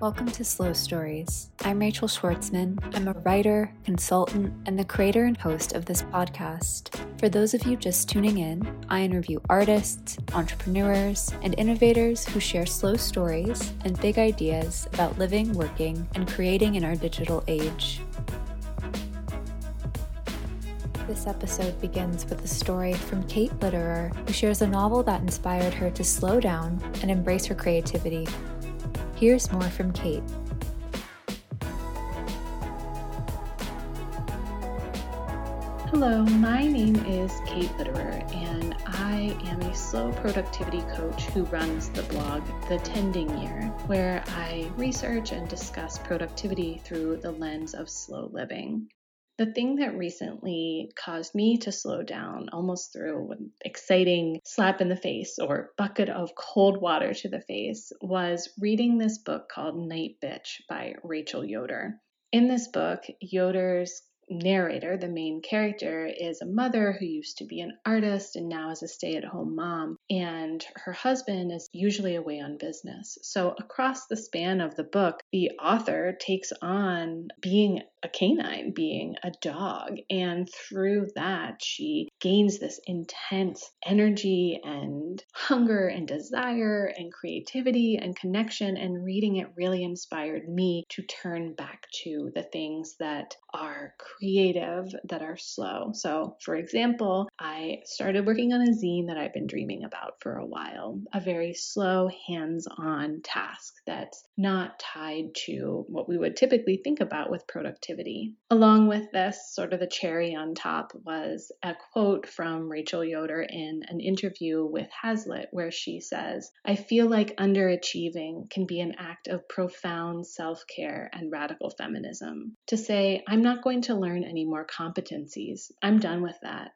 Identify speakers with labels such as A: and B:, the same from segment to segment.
A: Welcome to Slow Stories. I'm Rachel Schwartzman. I'm a writer, consultant, and the creator and host of this podcast. For those of you just tuning in, I interview artists, entrepreneurs, and innovators who share slow stories and big ideas about living, working, and creating in our digital age. This episode begins with a story from Kate Litterer, who shares a novel that inspired her to slow down and embrace her creativity Here's more from Kate.
B: Hello, my name is Kate Litterer, and I am a slow productivity coach who runs the blog The Tending Year, where I research and discuss productivity through the lens of slow living. The thing that recently caused me to slow down almost through an exciting slap in the face or bucket of cold water to the face was reading this book called Nightbitch by Rachel Yoder. In this book, Yoder's narrator, the main character, is a mother who used to be an artist and now is a stay at home mom. And her husband is usually away on business. So, across the span of the book, the author takes on being a canine, being a dog. And through that, she gains this intense energy and hunger and desire and creativity and connection. And reading it really inspired me to turn back to the things that are creative, that are slow. So, for example, I started working on a zine that I've been dreaming about for a while, a very slow, hands on task that's not tied to what we would typically think about with productivity. Along with this, sort of the cherry on top was a quote from Rachel Yoder in an interview with Hazlitt, where she says, I feel like underachieving can be an act of profound self care and radical feminism. To say, I'm not going to learn any more competencies, I'm done with that.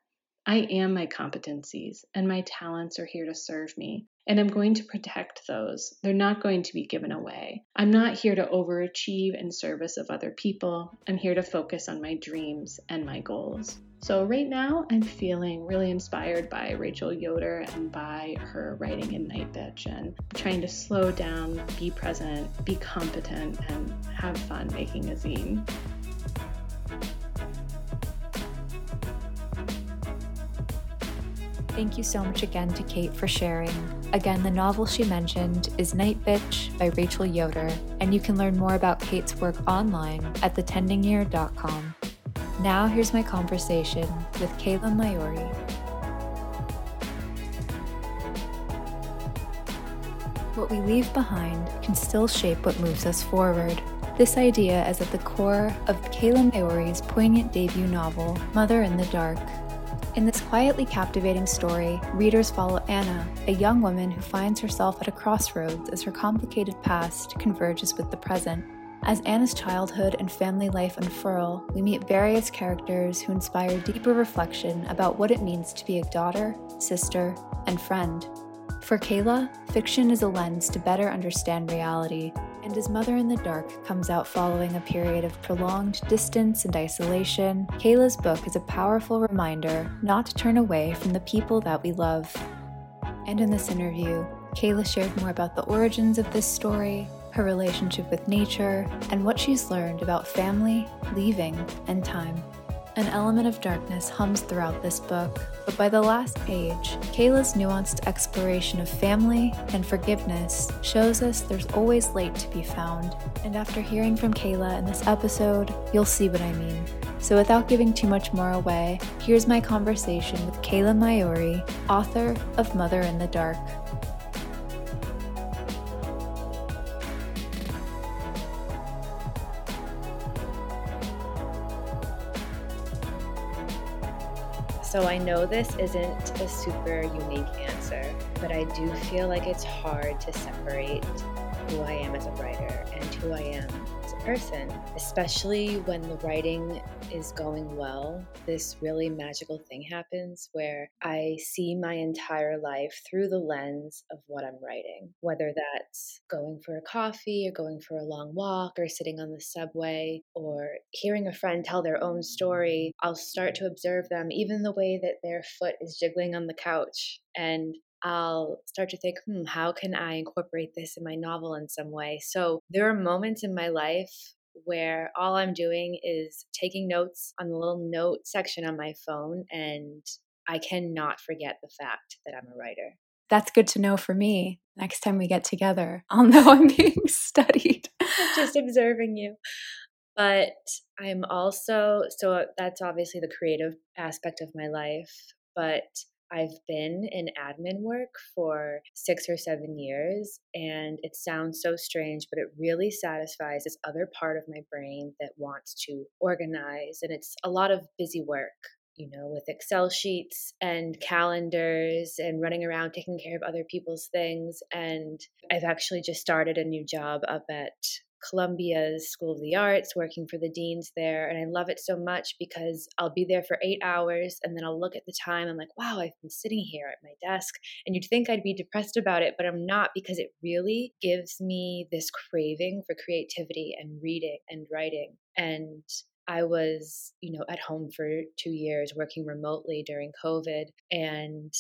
B: I am my competencies, and my talents are here to serve me and I'm going to protect those. They're not going to be given away. I'm not here to overachieve in service of other people. I'm here to focus on my dreams and my goals. So, right now, I'm feeling really inspired by Rachel Yoder and by her writing in Nightbitch and trying to slow down, be present, be competent, and have fun making a zine.
A: Thank you so much again to Kate for sharing. Again, the novel she mentioned is Nightbitch by Rachel Yoder, and you can learn more about Kate's work online at thetendingyear.com. Now, here's my conversation with Kayla Maiuri. What we leave behind can still shape what moves us forward. This idea is at the core of Kayla Maiuri's poignant debut novel, Mother in the Dark, in this quietly captivating story, readers follow Anna, a young woman who finds herself at a crossroads as her complicated past converges with the present. As Anna's childhood and family life unfurl, we meet various characters who inspire deeper reflection about what it means to be a daughter, sister, and friend. For Kayla, fiction is a lens to better understand reality and as Mother in the Dark comes out following a period of prolonged distance and isolation, Kayla's book is a powerful reminder not to turn away from the people that we love. And in this interview, Kayla shared more about the origins of this story, her relationship with nature, and what she's learned about family, leaving, and time. An element of darkness hums throughout this book, but by the last page, Kayla's nuanced exploration of family and forgiveness shows us there's always light to be found. And after hearing from Kayla in this episode, you'll see what I mean. So without giving too much more away, here's my conversation with Kayla Maiuri, author of Mother in the Dark.
C: So I know this isn't a super unique answer, but I do feel like it's hard to separate who I am as a writer and who I am person, especially when the writing is going well. This really magical thing happens where I see my entire life through the lens of what I'm writing, whether that's going for a coffee or going for a long walk or sitting on the subway or hearing a friend tell their own story. I'll start to observe them, even the way that their foot is jiggling on the couch. And I'll start to think, hmm, how can I incorporate this in my novel in some way? So there are moments in my life where all I'm doing is taking notes on the little note section on my phone, and I cannot forget the fact that I'm a writer.
A: That's good to know for me. Next time we get together, I'll know I'm being studied.
C: Just observing you. But I'm also, so that's obviously the creative aspect of my life, but I've been in admin work for six or seven years, and it sounds so strange, but it really satisfies this other part of my brain that wants to organize. And it's a lot of busy work, you know, with Excel sheets and calendars and running around taking care of other people's things. And I've actually just started a new job up at Columbia's School of the Arts, working for the deans there. And I love it so much because I'll be there for eight hours and then I'll look at the time. I'm like, wow, I've been sitting here at my desk. And you'd think I'd be depressed about it, but I'm not because it really gives me this craving for creativity and reading and writing. And I was, you know, at home for two years working remotely during COVID. And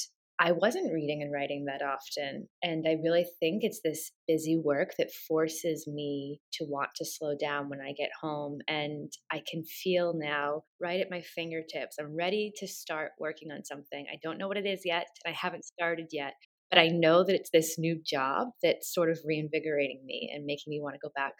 C: I wasn't reading and writing that often. And I really think it's this busy work that forces me to want to slow down when I get home. And I can feel now, right at my fingertips, I'm ready to start working on something. I don't know what it is yet, and I haven't started yet. But I know that it's this new job that's sort of reinvigorating me and making me want to go back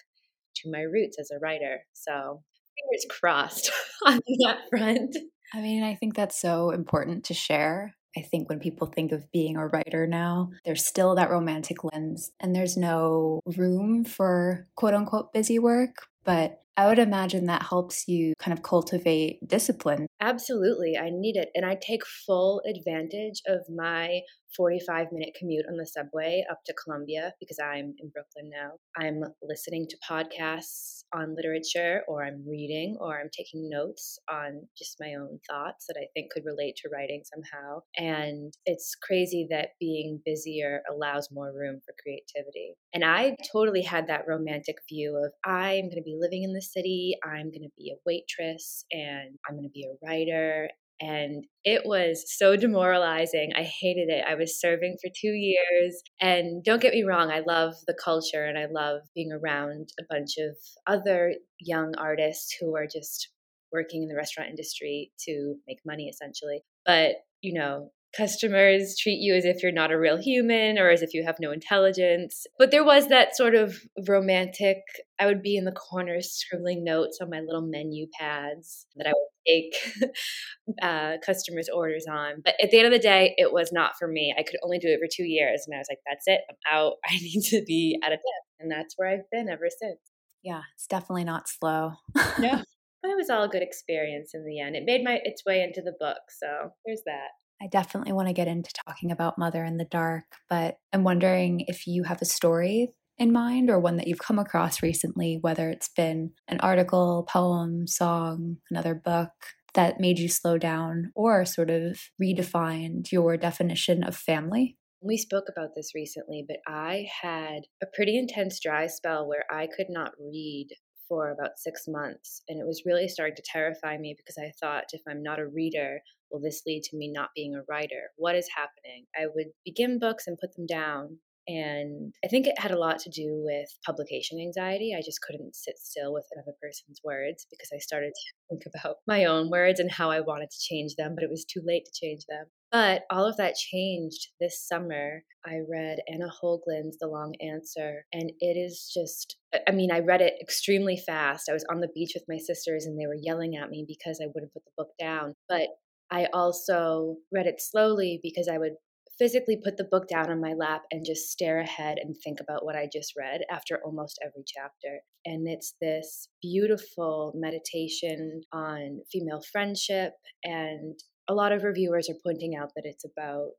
C: to my roots as a writer. So fingers crossed on that front.
A: I mean, I think that's so important to share I think when people think of being a writer now, there's still that romantic lens and there's no room for quote unquote busy work. But I would imagine that helps you kind of cultivate discipline.
C: Absolutely. I need it. And I take full advantage of my 45 minute commute on the subway up to Columbia because I'm in Brooklyn now. I'm listening to podcasts on literature, or I'm reading, or I'm taking notes on just my own thoughts that I think could relate to writing somehow. And it's crazy that being busier allows more room for creativity. And I totally had that romantic view of I'm going to be living in the city, I'm going to be a waitress, and I'm going to be a writer, and it was so demoralizing. I hated it. I was serving for two years. And don't get me wrong, I love the culture and I love being around a bunch of other young artists who are just working in the restaurant industry to make money essentially. But, you know, customers treat you as if you're not a real human or as if you have no intelligence. But there was that sort of romantic, I would be in the corner scribbling notes on my little menu pads that I would take uh, customers' orders on. But at the end of the day, it was not for me. I could only do it for two years. And I was like, that's it. I'm out. I need to be at a desk. And that's where I've been ever since.
A: Yeah, it's definitely not slow.
C: no. But it was all a good experience in the end. It made my its way into the book, so there's that.
A: I definitely want to get into talking about Mother in the Dark, but I'm wondering if you have a story in mind or one that you've come across recently, whether it's been an article, poem, song, another book that made you slow down or sort of redefined your definition of family?
C: We spoke about this recently, but I had a pretty intense dry spell where I could not read for about six months. And it was really starting to terrify me because I thought if I'm not a reader, will this lead to me not being a writer? What is happening? I would begin books and put them down. And I think it had a lot to do with publication anxiety. I just couldn't sit still with another person's words because I started to think about my own words and how I wanted to change them, but it was too late to change them. But all of that changed this summer. I read Anna Hogeland's The Long Answer, and it is just, I mean, I read it extremely fast. I was on the beach with my sisters, and they were yelling at me because I wouldn't put the book down. But I also read it slowly because I would physically put the book down on my lap and just stare ahead and think about what I just read after almost every chapter. And it's this beautiful meditation on female friendship and a lot of reviewers are pointing out that it's about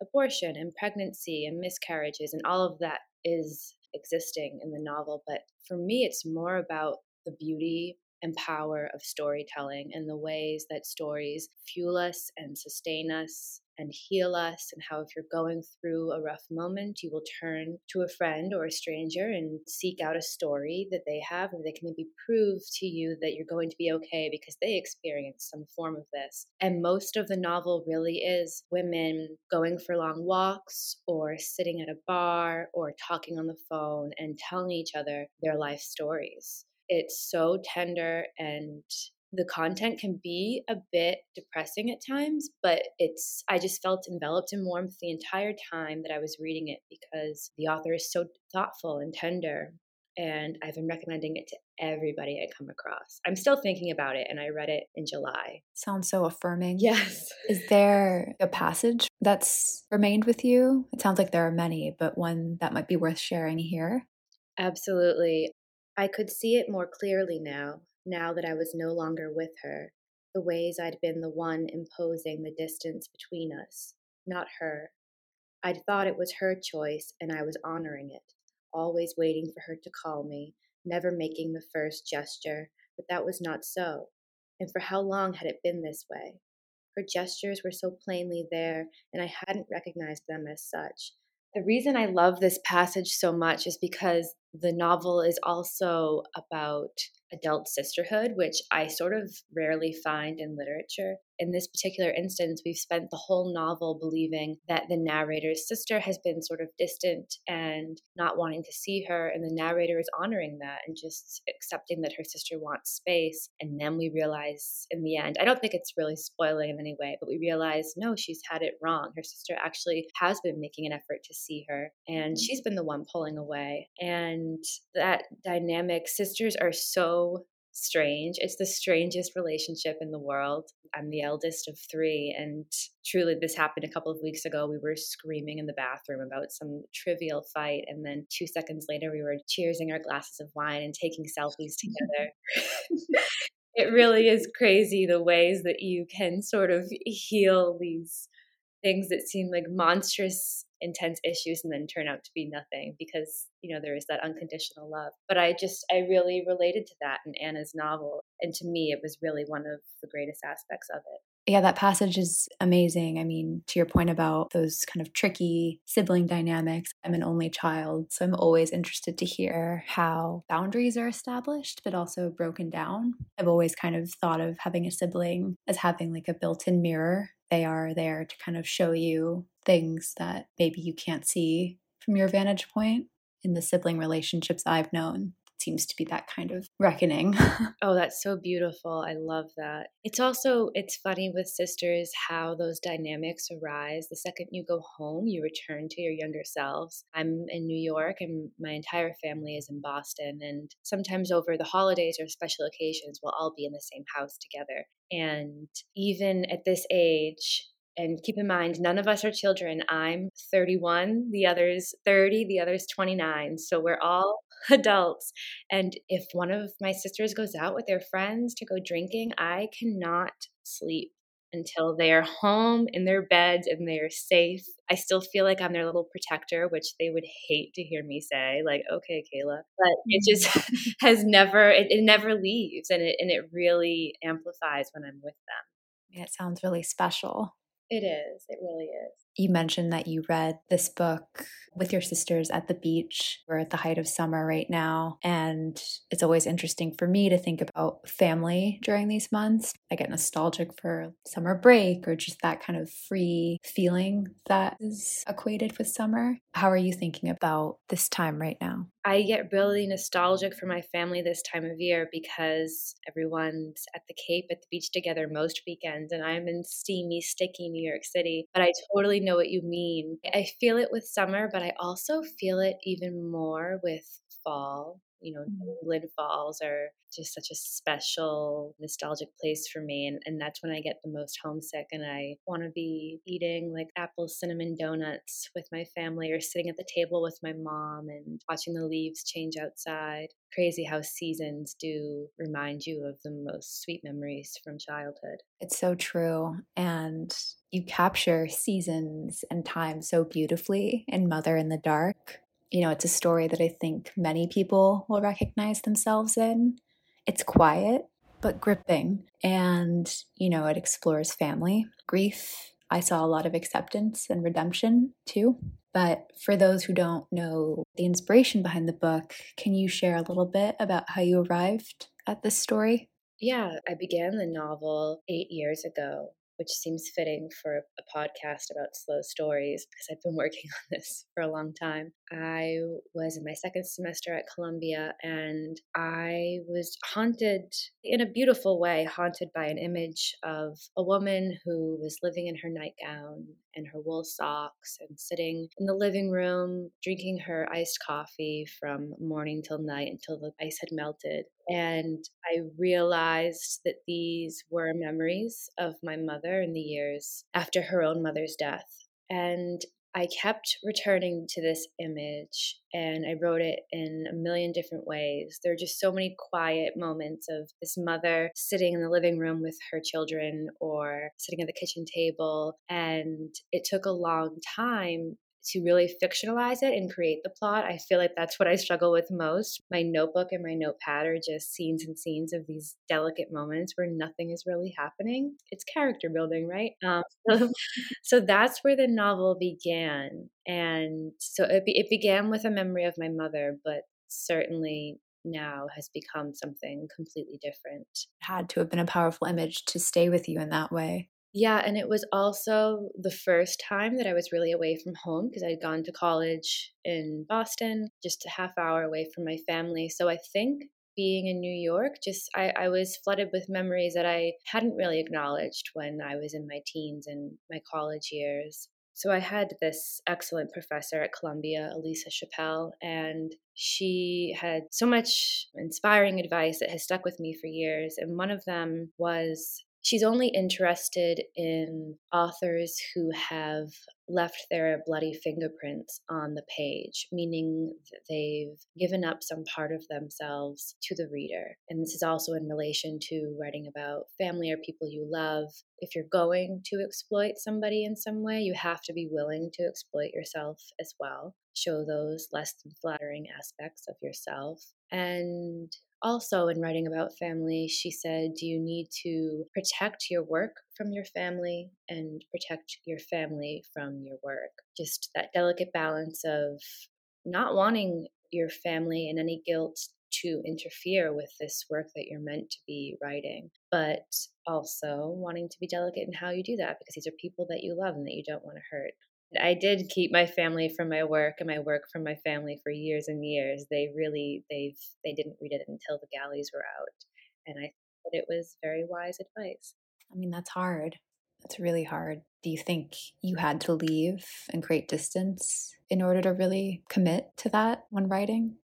C: abortion and pregnancy and miscarriages, and all of that is existing in the novel. But for me, it's more about the beauty and power of storytelling and the ways that stories fuel us and sustain us and heal us, and how if you're going through a rough moment, you will turn to a friend or a stranger and seek out a story that they have, or they can maybe prove to you that you're going to be okay because they experienced some form of this. And most of the novel really is women going for long walks or sitting at a bar or talking on the phone and telling each other their life stories. It's so tender and the content can be a bit depressing at times, but it's I just felt enveloped in warmth the entire time that I was reading it because the author is so thoughtful and tender. And I've been recommending it to everybody I come across. I'm still thinking about it, and I read it in July.
A: Sounds so affirming.
C: Yes.
A: Is there a passage that's remained with you? It sounds like there are many, but one that might be worth sharing here.
C: Absolutely. I could see it more clearly now now that I was no longer with her, the ways I'd been the one imposing the distance between us, not her. I'd thought it was her choice, and I was honoring it, always waiting for her to call me, never making the first gesture, but that was not so. And for how long had it been this way? Her gestures were so plainly there, and I hadn't recognized them as such. The reason I love this passage so much is because the novel is also about adult sisterhood, which I sort of rarely find in literature. In this particular instance, we've spent the whole novel believing that the narrator's sister has been sort of distant and not wanting to see her, and the narrator is honoring that and just accepting that her sister wants space. And then we realize in the end, I don't think it's really spoiling in any way, but we realize no, she's had it wrong. Her sister actually has been making an effort to see her, and mm-hmm. she's been the one pulling away. And that dynamic, sisters are so strange. It's the strangest relationship in the world. I'm the eldest of three, and truly, this happened a couple of weeks ago. We were screaming in the bathroom about some trivial fight, and then two seconds later, we were cheersing our glasses of wine and taking selfies together. it really is crazy the ways that you can sort of heal these things that seem like monstrous intense issues and then turn out to be nothing because you know there is that unconditional love but i just i really related to that in anna's novel and to me it was really one of the greatest aspects of it
A: yeah, that passage is amazing. I mean, to your point about those kind of tricky sibling dynamics, I'm an only child, so I'm always interested to hear how boundaries are established, but also broken down. I've always kind of thought of having a sibling as having like a built in mirror. They are there to kind of show you things that maybe you can't see from your vantage point in the sibling relationships I've known seems to be that kind of reckoning.
C: oh, that's so beautiful. I love that. It's also it's funny with sisters how those dynamics arise. The second you go home, you return to your younger selves. I'm in New York and my entire family is in Boston and sometimes over the holidays or special occasions we'll all be in the same house together. And even at this age, and keep in mind, none of us are children. I'm 31, the other's 30, the other's 29. So we're all adults. And if one of my sisters goes out with their friends to go drinking, I cannot sleep until they are home in their beds and they are safe. I still feel like I'm their little protector, which they would hate to hear me say, like, okay, Kayla. But it just mm-hmm. has never, it, it never leaves and it, and it really amplifies when I'm with them.
A: It sounds really special.
C: It is. It really is.
A: You mentioned that you read this book with your sisters at the beach. We're at the height of summer right now. And it's always interesting for me to think about family during these months. I get nostalgic for summer break or just that kind of free feeling that is equated with summer. How are you thinking about this time right now?
C: I get really nostalgic for my family this time of year because everyone's at the Cape at the beach together most weekends, and I'm in steamy, sticky New York City. But I totally know what you mean. I feel it with summer, but I also feel it even more with fall you know, mm-hmm. England Falls are just such a special, nostalgic place for me. And, and that's when I get the most homesick and I want to be eating like apple cinnamon donuts with my family or sitting at the table with my mom and watching the leaves change outside. Crazy how seasons do remind you of the most sweet memories from childhood.
A: It's so true. And you capture seasons and time so beautifully in Mother in the Dark you know, it's a story that I think many people will recognize themselves in. It's quiet, but gripping. And, you know, it explores family, grief. I saw a lot of acceptance and redemption too. But for those who don't know the inspiration behind the book, can you share a little bit about how you arrived at this story?
C: Yeah, I began the novel eight years ago which seems fitting for a podcast about slow stories because I've been working on this for a long time. I was in my second semester at Columbia and I was haunted in a beautiful way, haunted by an image of a woman who was living in her nightgown and her wool socks and sitting in the living room drinking her iced coffee from morning till night until the ice had melted. And I realized that these were memories of my mother in the years after her own mother's death. And I kept returning to this image and I wrote it in a million different ways. There are just so many quiet moments of this mother sitting in the living room with her children or sitting at the kitchen table. And it took a long time to really fictionalize it and create the plot. I feel like that's what I struggle with most. My notebook and my notepad are just scenes and scenes of these delicate moments where nothing is really happening. It's character building, right? Um, so, so, that's where the novel began. And so it, be, it began with a memory of my mother, but certainly now has become something completely different. It
A: had to have been a powerful image to stay with you in that way.
C: Yeah, and it was also the first time that I was really away from home because I'd gone to college in Boston, just a half hour away from my family. So I think being in New York, just I, I was flooded with memories that I hadn't really acknowledged when I was in my teens and my college years. So I had this excellent professor at Columbia, Elissa Schappell, and she had so much inspiring advice that has stuck with me for years. And one of them was she's only interested in authors who have left their bloody fingerprints on the page, meaning that they've given up some part of themselves to the reader. And this is also in relation to writing about family or people you love. If you're going to exploit somebody in some way, you have to be willing to exploit yourself as well. Show those less than flattering aspects of yourself. And also, in writing about family, she said, Do you need to protect your work from your family and protect your family from your work? Just that delicate balance of not wanting your family and any guilt to interfere with this work that you're meant to be writing, but also wanting to be delicate in how you do that because these are people that you love and that you don't want to hurt. I did keep my family from my work and my work from my family for years and years. They really they've they didn't read it until the galleys were out, and I thought it was very wise advice.
A: I mean, that's hard. That's really hard. Do you think you had to leave and create distance in order to really commit to that when writing?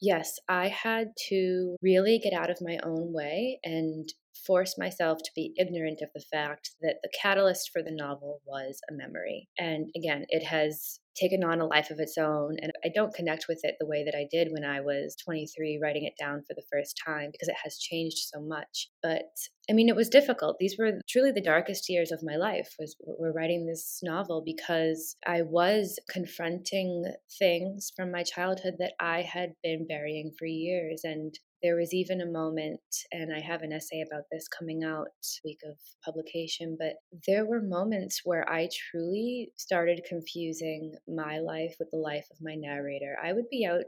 C: Yes, I had to really get out of my own way and force myself to be ignorant of the fact that the catalyst for the novel was a memory. And again, it has taken on a life of its own. And I don't connect with it the way that I did when I was 23 writing it down for the first time because it has changed so much. But I mean, it was difficult. These were truly the darkest years of my life. Was we're writing this novel because I was confronting things from my childhood that I had been burying for years, and there was even a moment, and I have an essay about this coming out week of publication, but there were moments where I truly started confusing my life with the life of my narrator. I would be out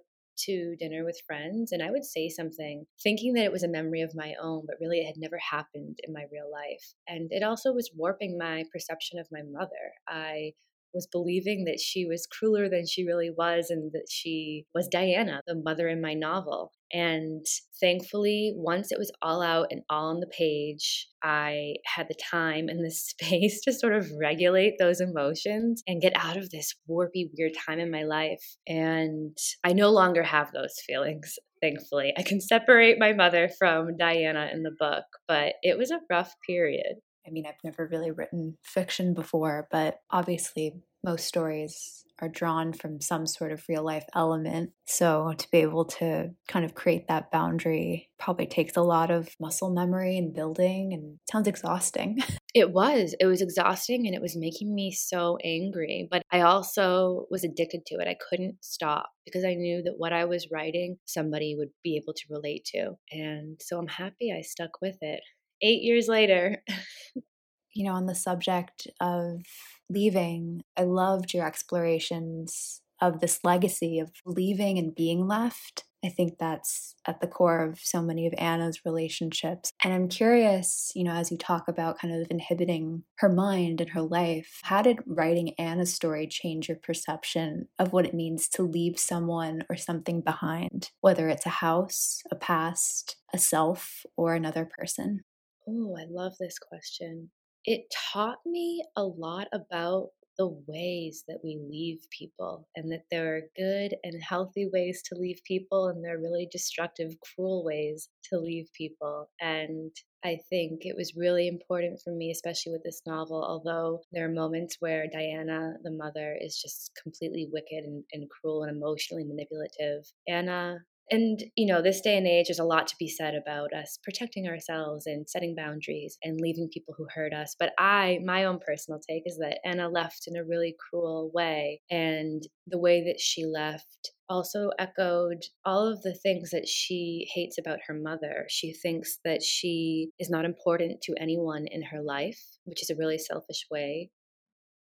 C: to dinner with friends and I would say something thinking that it was a memory of my own, but really it had never happened in my real life. And it also was warping my perception of my mother. I was believing that she was crueler than she really was and that she was Diana, the mother in my novel. And thankfully, once it was all out and all on the page, I had the time and the space to sort of regulate those emotions and get out of this warpy, weird time in my life. And I no longer have those feelings, thankfully. I can separate my mother from Diana in the book, but it was a rough period.
A: I mean, I've never really written fiction before, but obviously, most stories are drawn from some sort of real life element. So to be able to kind of create that boundary probably takes a lot of muscle memory and building and sounds exhausting.
C: It was. It was exhausting and it was making me so angry. But I also was addicted to it. I couldn't stop because I knew that what I was writing, somebody would be able to relate to. And so I'm happy I stuck with it. Eight years later.
A: you know, on the subject of leaving, I loved your explorations of this legacy of leaving and being left. I think that's at the core of so many of Anna's relationships. And I'm curious, you know, as you talk about kind of inhibiting her mind and her life, how did writing Anna's story change your perception of what it means to leave someone or something behind, whether it's a house, a past, a self, or another person?
C: Oh, I love this question it taught me a lot about the ways that we leave people and that there are good and healthy ways to leave people and there are really destructive cruel ways to leave people and I think it was really important for me, especially with this novel, although there are moments where Diana, the mother, is just completely wicked and, and cruel and emotionally manipulative. Anna and, you know, this day and age, there's a lot to be said about us protecting ourselves and setting boundaries and leaving people who hurt us. But I, my own personal take is that Anna left in a really cruel way. And the way that she left also echoed all of the things that she hates about her mother. She thinks that she is not important to anyone in her life, which is a really selfish way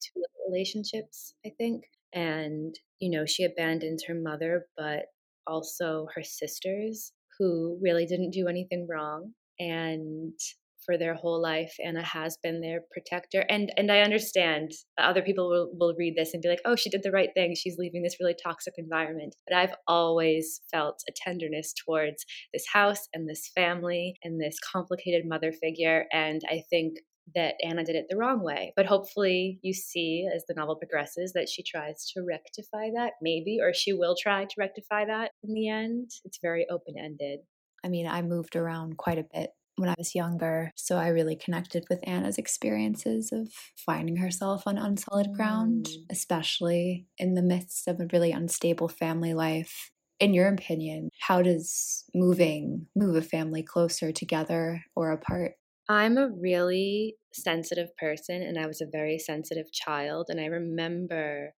C: to relationships, I think. And, you know, she abandons her mother, but also her sisters who really didn't do anything wrong and for their whole life anna has been their protector and and i understand other people will, will read this and be like oh she did the right thing. She's leaving this really toxic environment. But i've always felt a tenderness towards this house and this family and this complicated mother figure and i think that Anna did it the wrong way. But hopefully, you see as the novel progresses that she tries to rectify that, maybe, or she will try to rectify that in the end. It's very open ended.
A: I mean, I moved around quite a bit when I was younger, so I really connected with Anna's experiences of finding herself on unsolid ground, mm. especially in the midst of a really unstable family life. In your opinion, how does moving move a family closer together or apart?
C: I'm a really sensitive person and I was a very sensitive child. And I remember,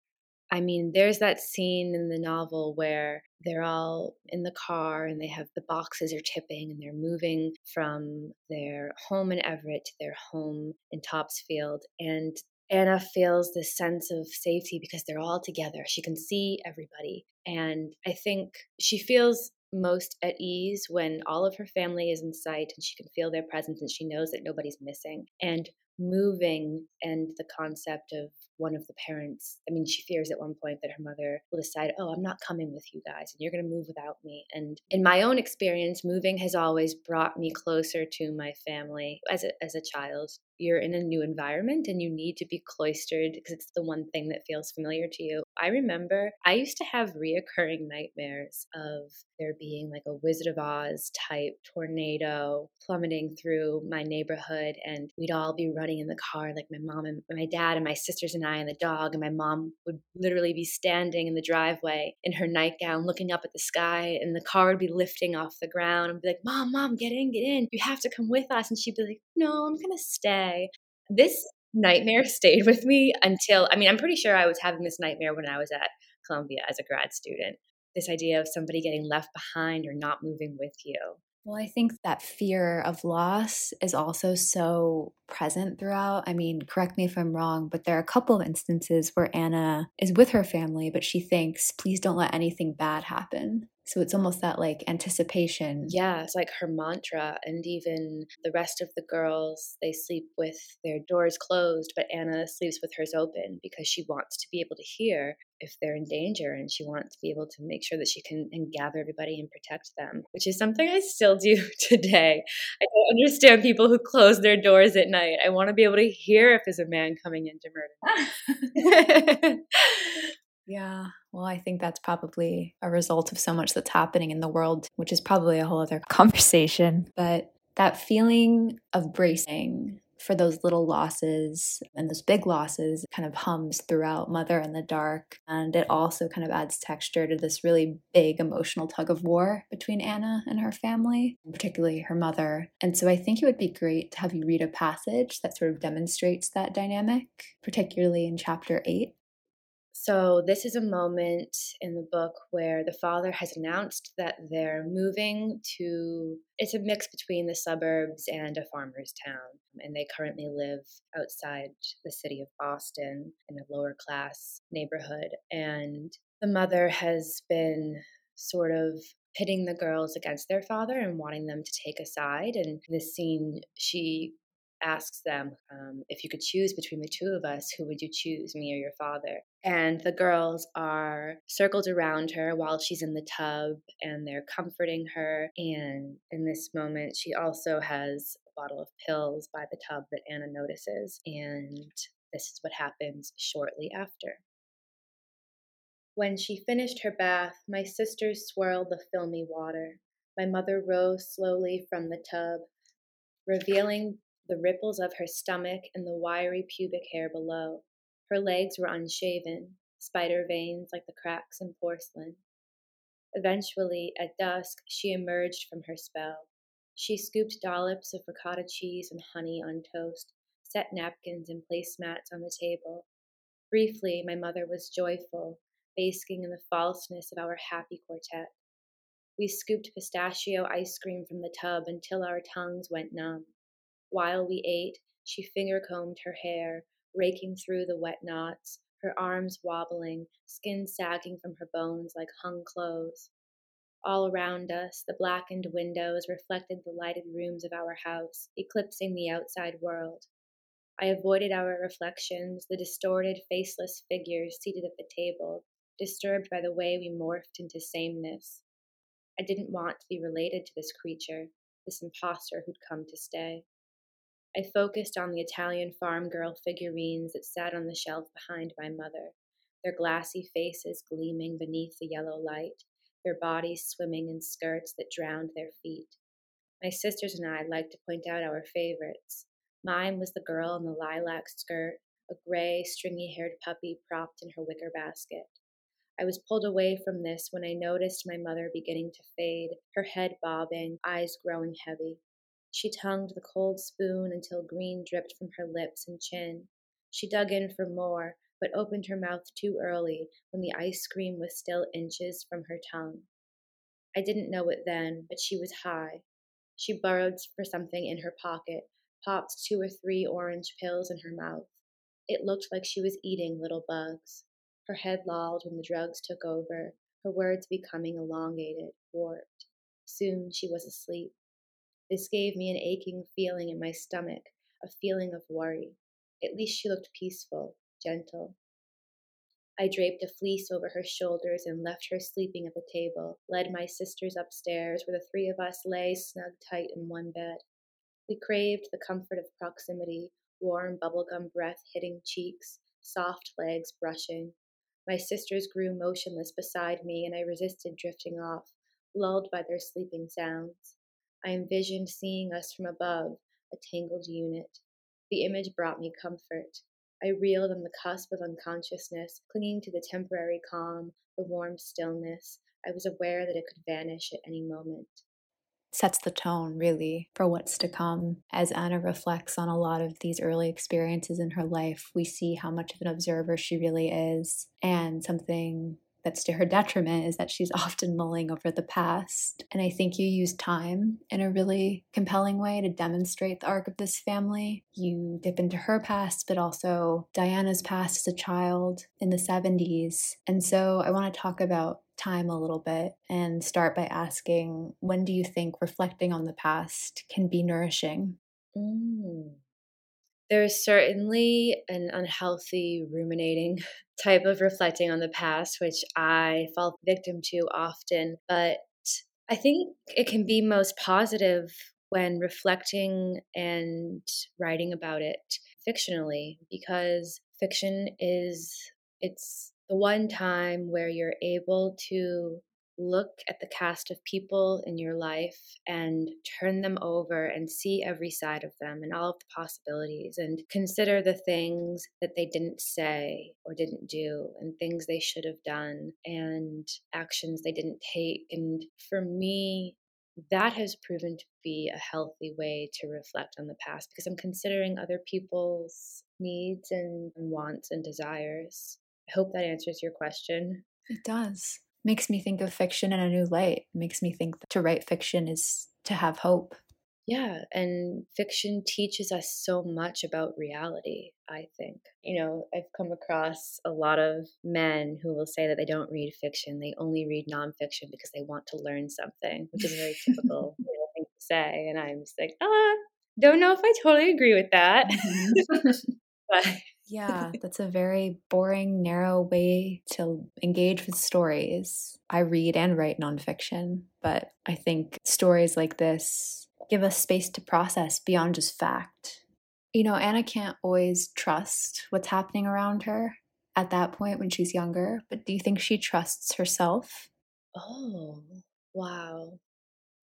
C: I mean, there's that scene in the novel where they're all in the car and they have the boxes are tipping and they're moving from their home in Everett to their home in Topsfield. And Anna feels this sense of safety because they're all together. She can see everybody. And I think she feels most at ease when all of her family is in sight and she can feel their presence and she knows that nobody's missing. And moving and the concept of one of the parents i mean she fears at one point that her mother will decide oh i'm not coming with you guys and you're going to move without me and in my own experience moving has always brought me closer to my family as a, as a child you're in a new environment and you need to be cloistered because it's the one thing that feels familiar to you. I remember I used to have reoccurring nightmares of there being like a Wizard of Oz type tornado plummeting through my neighborhood and we'd all be running in the car like my mom and my dad and my sisters and I and the dog and my mom would literally be standing in the driveway in her nightgown looking up at the sky and the car would be lifting off the ground and be like mom mom get in get in you have to come with us and she'd be like no I'm going to stay this nightmare stayed with me until, I mean, I'm pretty sure I was having this nightmare when I was at Columbia as a grad student. This idea of somebody getting left behind or not moving with you.
A: Well, I think that fear of loss is also so present throughout. I mean, correct me if I'm wrong, but there are a couple of instances where Anna is with her family, but she thinks, please don't let anything bad happen. So it's almost that like anticipation.
C: Yeah, it's like her mantra. And even the rest of the girls, they sleep with their doors closed, but Anna sleeps with hers open because she wants to be able to hear if they're in danger and she wants to be able to make sure that she can and gather everybody and protect them, which is something I still do today. I don't understand people who close their doors at night. I want to be able to hear if there's a man coming in to
A: murder. Yeah. Well, I think that's probably a result of so much that's happening in the world, which is probably a whole other conversation. But that feeling of bracing for those little losses and those big losses kind of hums throughout Mother in the Dark. And it also kind of adds texture to this really big emotional tug of war between Anna and her family, particularly her mother. And so I think it would be great to have you read a passage that sort of demonstrates that dynamic, particularly in chapter 8.
C: So, this is a moment in the book where the father has announced that they're moving to, it's a mix between the suburbs and a farmer's town. And they currently live outside the city of Boston in a lower class neighborhood. And the mother has been sort of pitting the girls against their father and wanting them to take a side. And this scene, she asks them um, if you could choose between the two of us, who would you choose, me or your father? And the girls are circled around her while she's in the tub and they're comforting her. And in this moment, she also has a bottle of pills by the tub that Anna notices. And this is what happens shortly after. When she finished her bath, my sisters swirled the filmy water. My mother rose slowly from the tub, revealing the ripples of her stomach and the wiry pubic hair below. Her legs were unshaven, spider veins like the cracks in porcelain. Eventually, at dusk, she emerged from her spell. She scooped dollops of ricotta cheese and honey on toast, set napkins and placemats on the table. Briefly, my mother was joyful, basking in the falseness of our happy quartet. We scooped pistachio ice cream from the tub until our tongues went numb. While we ate, she finger combed her hair, raking through the wet knots, her arms wobbling, skin sagging from her bones like hung clothes. All around us, the blackened windows reflected the lighted rooms of our house, eclipsing the outside world. I avoided our reflections, the distorted, faceless figures seated at the table, disturbed by the way we morphed into sameness. I didn't want to be related to this creature, this impostor who'd come to stay. I focused on the Italian farm girl figurines that sat on the shelf behind my mother, their glassy faces gleaming beneath the yellow light, their bodies swimming in skirts that drowned their feet. My sisters and I liked to point out our favorites. Mine was the girl in the lilac skirt, a gray, stringy haired puppy propped in her wicker basket. I was pulled away from this when I noticed my mother beginning to fade, her head bobbing, eyes growing heavy. She tongued the cold spoon until green dripped from her lips and chin. She dug in for more, but opened her mouth too early when the ice cream was still inches from her tongue. I didn't know it then, but she was high. She burrowed for something in her pocket, popped two or three orange pills in her mouth. It looked like she was eating little bugs. Her head lolled when the drugs took over, her words becoming elongated, warped. Soon she was asleep. This gave me an aching feeling in my stomach, a feeling of worry. At least she looked peaceful, gentle. I draped a fleece over her shoulders and left her sleeping at the table, led my sisters upstairs, where the three of us lay snug tight in one bed. We craved the comfort of proximity, warm bubblegum breath hitting cheeks, soft legs brushing. My sisters grew motionless beside me, and I resisted drifting off, lulled by their sleeping sounds. I envisioned seeing us from above, a tangled unit. The image brought me comfort. I reeled on the cusp of unconsciousness, clinging to the temporary calm, the warm stillness. I was aware that it could vanish at any moment.
A: Sets the tone, really, for what's to come. As Anna reflects on a lot of these early experiences in her life, we see how much of an observer she really is, and something that's to her detriment is that she's often mulling over the past. And I think you use time in a really compelling way to demonstrate the arc of this family. You dip into her past, but also Diana's past as a child in the 70s. And so I want to talk about time a little bit and start by asking when do you think reflecting on the past can be nourishing?
C: Mm. There's certainly an unhealthy ruminating type of reflecting on the past, which I fall victim to often. But I think it can be most positive when reflecting and writing about it fictionally because fiction is it's the one time where you're able to look at the cast of people in your life and turn them over and see every side of them and all of the possibilities and consider the things that they didn't say or didn't do and things they should have done and actions they didn't take. And for me, that has proven to be a healthy way to reflect on the past because I'm considering other people's needs and wants and desires. I hope that answers your question.
A: It does. Makes me think of fiction in a new light. Makes me think to write fiction is to have hope.
C: Yeah, and fiction teaches us so much about reality, I think. You know, I've come across a lot of men who will say that they don't read fiction, they only read nonfiction because they want to learn something, which is a very typical you know, thing to say. And I'm just like, ah, don't know if I totally agree with that. Mm-hmm.
A: but yeah, that's a very boring, narrow way to engage with stories. I read and write nonfiction, but I think stories like this give us space to process beyond just fact. You know, Anna can't always trust what's happening around her at that point when she's younger, but do you think she trusts herself?
C: Oh, wow.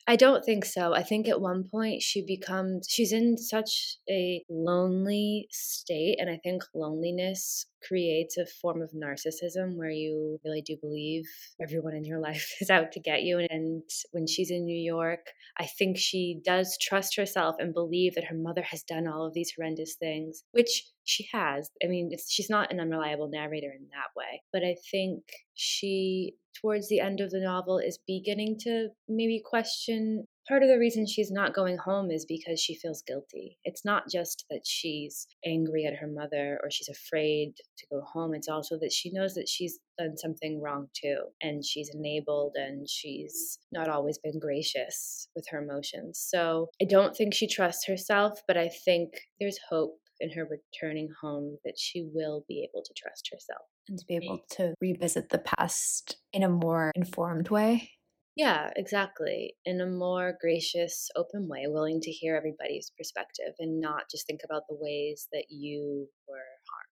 C: I don't think so. I think at one point she becomes, she's in such a lonely state. And I think loneliness creates a form of narcissism where you really do believe everyone in your life is out to get you. And when she's in New York, I think she does trust herself and believe that her mother has done all of these horrendous things, which she has. I mean, she's not an unreliable narrator in that way, but I think she towards the end of the novel is beginning to maybe question part of the reason she's not going home is because she feels guilty. It's not just that she's angry at her mother or she's afraid to go home. It's also that she knows that she's done something wrong too. And she's enabled and she's not always been gracious with her emotions. So I don't think she trusts herself, but I think there's hope in her returning home that she will be able to trust herself.
A: And to be able to revisit the past in a more informed way.
C: Yeah, exactly. In a more gracious, open way, willing to hear everybody's perspective and not just think about the ways that you were harmed.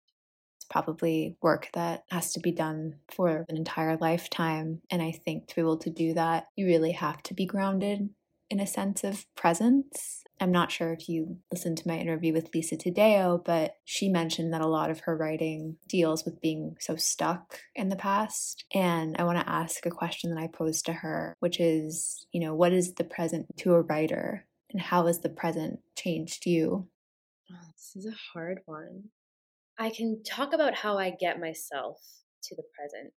A: It's probably work that has to be done for an entire lifetime. And I think to be able to do that, you really have to be grounded in a sense of presence I'm not sure if you listened to my interview with Lisa Taddeo, but she mentioned that a lot of her writing deals with being so stuck in the past. And I want to ask a question that I posed to her, which is, you know, what is the present to a writer and how has the present changed you?
C: Oh, this is a hard one. I can talk about how I get myself to the present,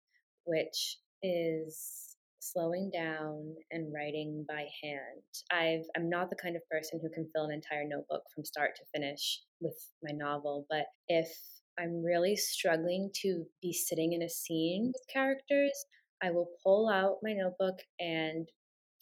C: which is slowing down and writing by hand. I've, I'm not the kind of person who can fill an entire notebook from start to finish with my novel, but if I'm really struggling to be sitting in a scene with characters, I will pull out my notebook and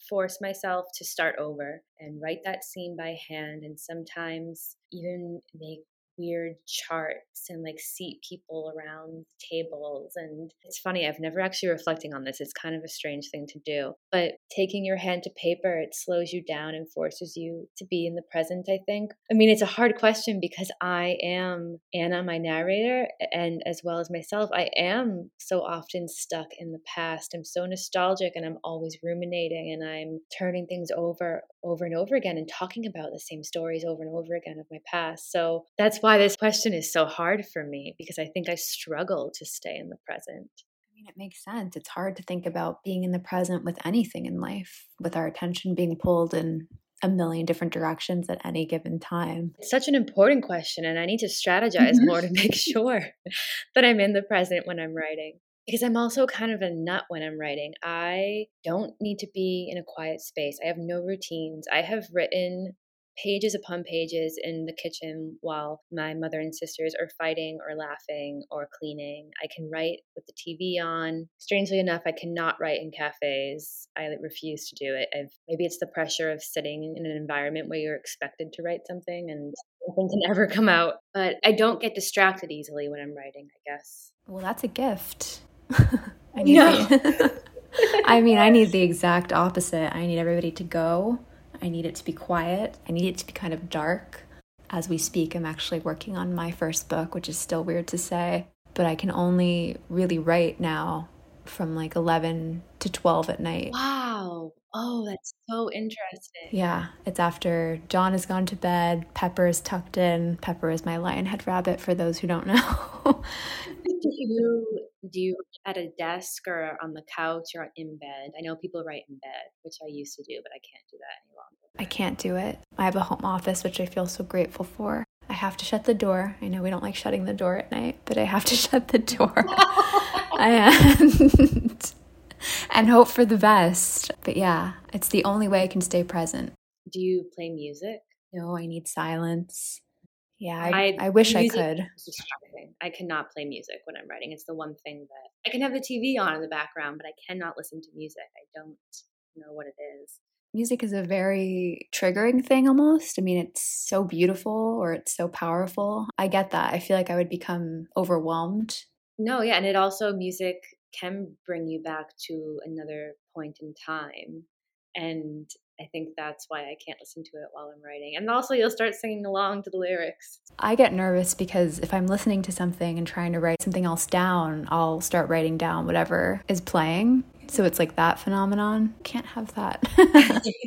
C: force myself to start over and write that scene by hand and sometimes even make weird charts and like seat people around tables. And it's funny, I've never actually reflecting on this. It's kind of a strange thing to do. But taking your hand to paper, it slows you down and forces you to be in the present, I think. I mean, it's a hard question because I am Anna, my narrator, and as well as myself, I am so often stuck in the past. I'm so nostalgic and I'm always ruminating and I'm turning things over over and over again and talking about the same stories over and over again of my past. So that's why this question is so hard for me because I think I struggle to stay in the present.
A: I mean, it makes sense. It's hard to think about being in the present with anything in life, with our attention being pulled in a million different directions at any given time.
C: It's such an important question, and I need to strategize mm-hmm. more to make sure that I'm in the present when I'm writing. Because I'm also kind of a nut when I'm writing. I don't need to be in a quiet space. I have no routines. I have written pages upon pages in the kitchen while my mother and sisters are fighting or laughing or cleaning. I can write with the TV on. Strangely enough, I cannot write in cafes. I refuse to do it. I've, maybe it's the pressure of sitting in an environment where you're expected to write something and something can never come out. But I don't get distracted easily when I'm writing, I guess.
A: Well, that's a gift. I need no. the, I mean, I need the exact opposite. I need everybody to go I need it to be quiet. I need it to be kind of dark. As we speak, I'm actually working on my first book, which is still weird to say, but I can only really write now from like 11 to 12 at night.
C: Wow. Oh, that's so interesting.
A: Yeah, it's after John has gone to bed, Pepper is tucked in. Pepper is my lionhead rabbit for those who don't know.
C: do you do you at a desk or on the couch or in bed? I know people write in bed, which I used to do, but I can't do that any longer.
A: I can't do it. I have a home office, which I feel so grateful for. I have to shut the door. I know we don't like shutting the door at night, but I have to shut the door. and, and hope for the best. But yeah, it's the only way I can stay present.
C: Do you play music?
A: No, I need silence. Yeah, I, I, I wish I could.
C: I cannot play music when I'm writing. It's the one thing that I can have the TV on in the background, but I cannot listen to music. I don't know what it is.
A: Music is a very triggering thing almost. I mean, it's so beautiful or it's so powerful. I get that. I feel like I would become overwhelmed.
C: No, yeah. And it also, music can bring you back to another point in time. And I think that's why I can't listen to it while I'm writing. And also, you'll start singing along to the lyrics.
A: I get nervous because if I'm listening to something and trying to write something else down, I'll start writing down whatever is playing. So it's like that phenomenon. Can't have that.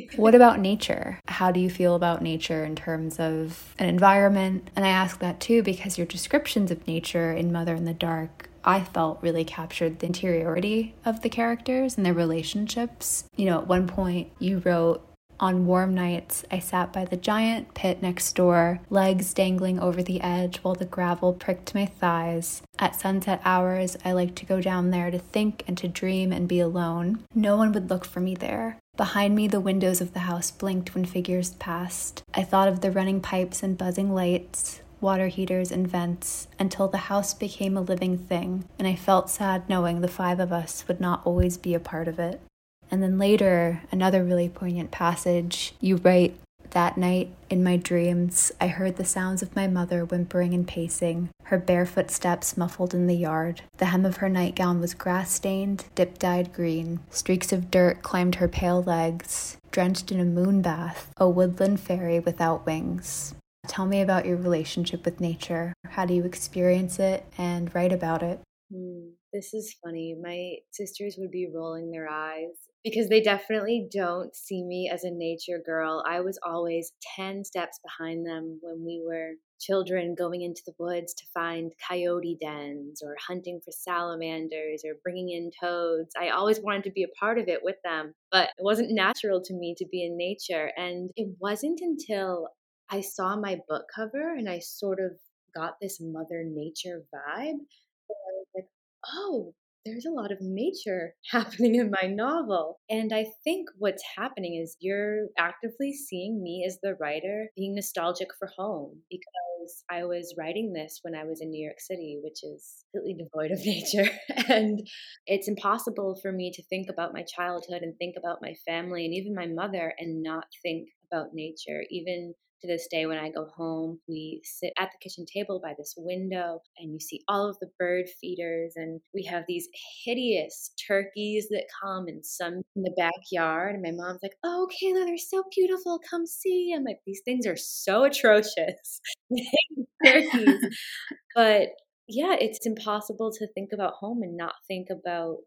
A: what about nature? How do you feel about nature in terms of an environment? And I ask that too because your descriptions of nature in Mother in the Dark I felt really captured the interiority of the characters and their relationships. You know, at one point you wrote, on warm nights, I sat by the giant pit next door, legs dangling over the edge while the gravel pricked my thighs. At sunset hours, I liked to go down there to think and to dream and be alone. No one would look for me there. Behind me, the windows of the house blinked when figures passed. I thought of the running pipes and buzzing lights, water heaters, and vents until the house became a living thing, and I felt sad knowing the five of us would not always be a part of it. And then later, another really poignant passage, you write, that night, in my dreams, I heard the sounds of my mother whimpering and pacing, her barefoot steps muffled in the yard. The hem of her nightgown was grass stained, dip dyed green. Streaks of dirt climbed her pale legs, drenched in a moon bath, a woodland fairy without wings. Tell me about your relationship with nature. How do you experience it and write about it?
C: Hmm, this is funny. My sisters would be rolling their eyes because they definitely don't see me as a nature girl. I was always 10 steps behind them when we were children going into the woods to find coyote dens or hunting for salamanders or bringing in toads. I always wanted to be a part of it with them, but it wasn't natural to me to be in nature. And it wasn't until I saw my book cover and I sort of got this Mother Nature vibe. I was like, oh, there's a lot of nature happening in my novel. And I think what's happening is you're actively seeing me as the writer being nostalgic for home because I was writing this when I was in New York City, which is completely devoid of nature. and it's impossible for me to think about my childhood and think about my family and even my mother and not think about nature. Even to this day when I go home. We sit at the kitchen table by this window and you see all of the bird feeders and we have these hideous turkeys that come and some in the backyard and my mom's like, "Oh, Kayla, they're so beautiful. Come see." I'm like, "These things are so atrocious." turkeys. but yeah, it's impossible to think about home and not think about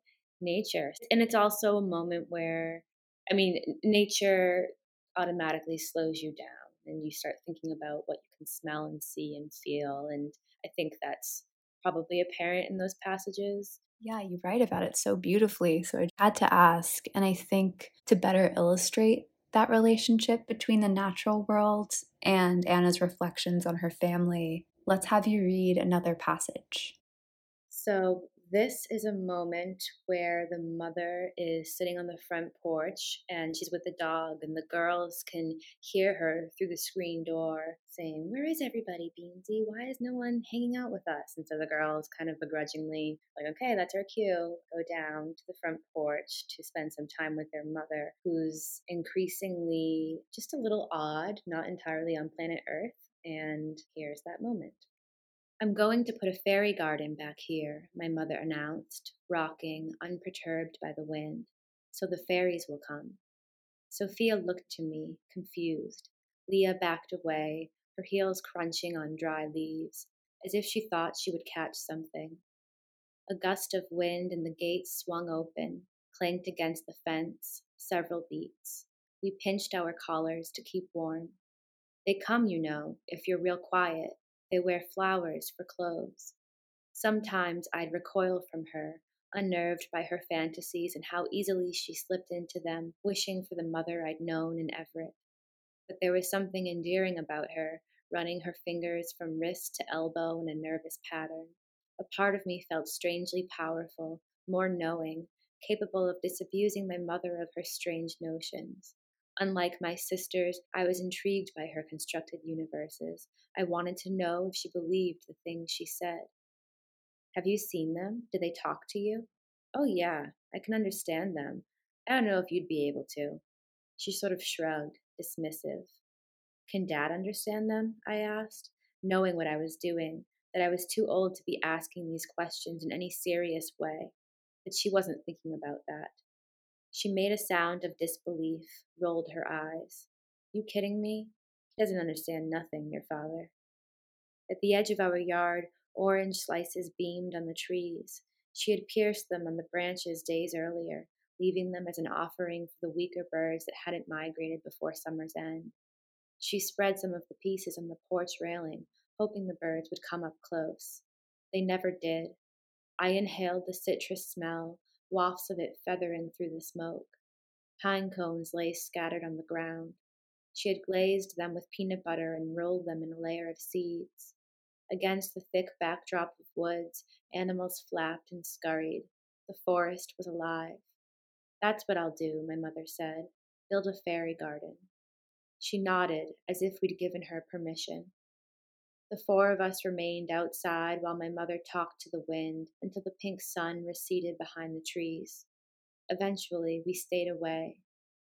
C: nature. And it's also a moment where I mean, nature automatically slows you down and you start thinking about what you can smell and see and feel. And I think that's probably apparent in those passages.
A: Yeah, you write about it so beautifully. So I had to ask. And I think to better illustrate that relationship between the natural world and Anna's reflections on her family, let's have you read another passage.
C: So this is a moment where the mother is sitting on the front porch and she's with the dog, and the girls can hear her through the screen door saying, Where is everybody, Beansy? Why is no one hanging out with us? And so the girls kind of begrudgingly, like, Okay, that's our cue, go down to the front porch to spend some time with their mother, who's increasingly just a little odd, not entirely on planet Earth. And here's that moment. I'm going to put a fairy garden back here, my mother announced, rocking, unperturbed by the wind, so the fairies will come. Sophia looked to me, confused. Leah backed away, her heels crunching on dry leaves, as if she thought she would catch something. A gust of wind and the gate swung open, clanked against the fence, several beats. We pinched our collars to keep warm. They come, you know, if you're real quiet. They wear flowers for clothes. Sometimes I'd recoil from her, unnerved by her fantasies and how easily she slipped into them, wishing for the mother I'd known in Everett. But there was something endearing about her, running her fingers from wrist to elbow in a nervous pattern. A part of me felt strangely powerful, more knowing, capable of disabusing my mother of her strange notions. Unlike my sisters, I was intrigued by her constructed universes. I wanted to know if she believed the things she said. Have you seen them? Do they talk to you? Oh, yeah, I can understand them. I don't know if you'd be able to. She sort of shrugged, dismissive. Can Dad understand them? I asked, knowing what I was doing, that I was too old to be asking these questions in any serious way. But she wasn't thinking about that. She made a sound of disbelief, rolled her eyes. You kidding me? He doesn't understand nothing, your father. At the edge of our yard, Orange slices beamed on the trees. She had pierced them on the branches days earlier, leaving them as an offering for the weaker birds that hadn't migrated before summer's end. She spread some of the pieces on the porch railing, hoping the birds would come up close. They never did. I inhaled the citrus smell, wafts of it feathering through the smoke. Pine cones lay scattered on the ground. She had glazed them with peanut butter and rolled them in a layer of seeds. Against the thick backdrop of woods, animals flapped and scurried. The forest was alive. That's what I'll do, my mother said. Build a fairy garden. She nodded, as if we'd given her permission. The four of us remained outside while my mother talked to the wind until the pink sun receded behind the trees. Eventually, we stayed away.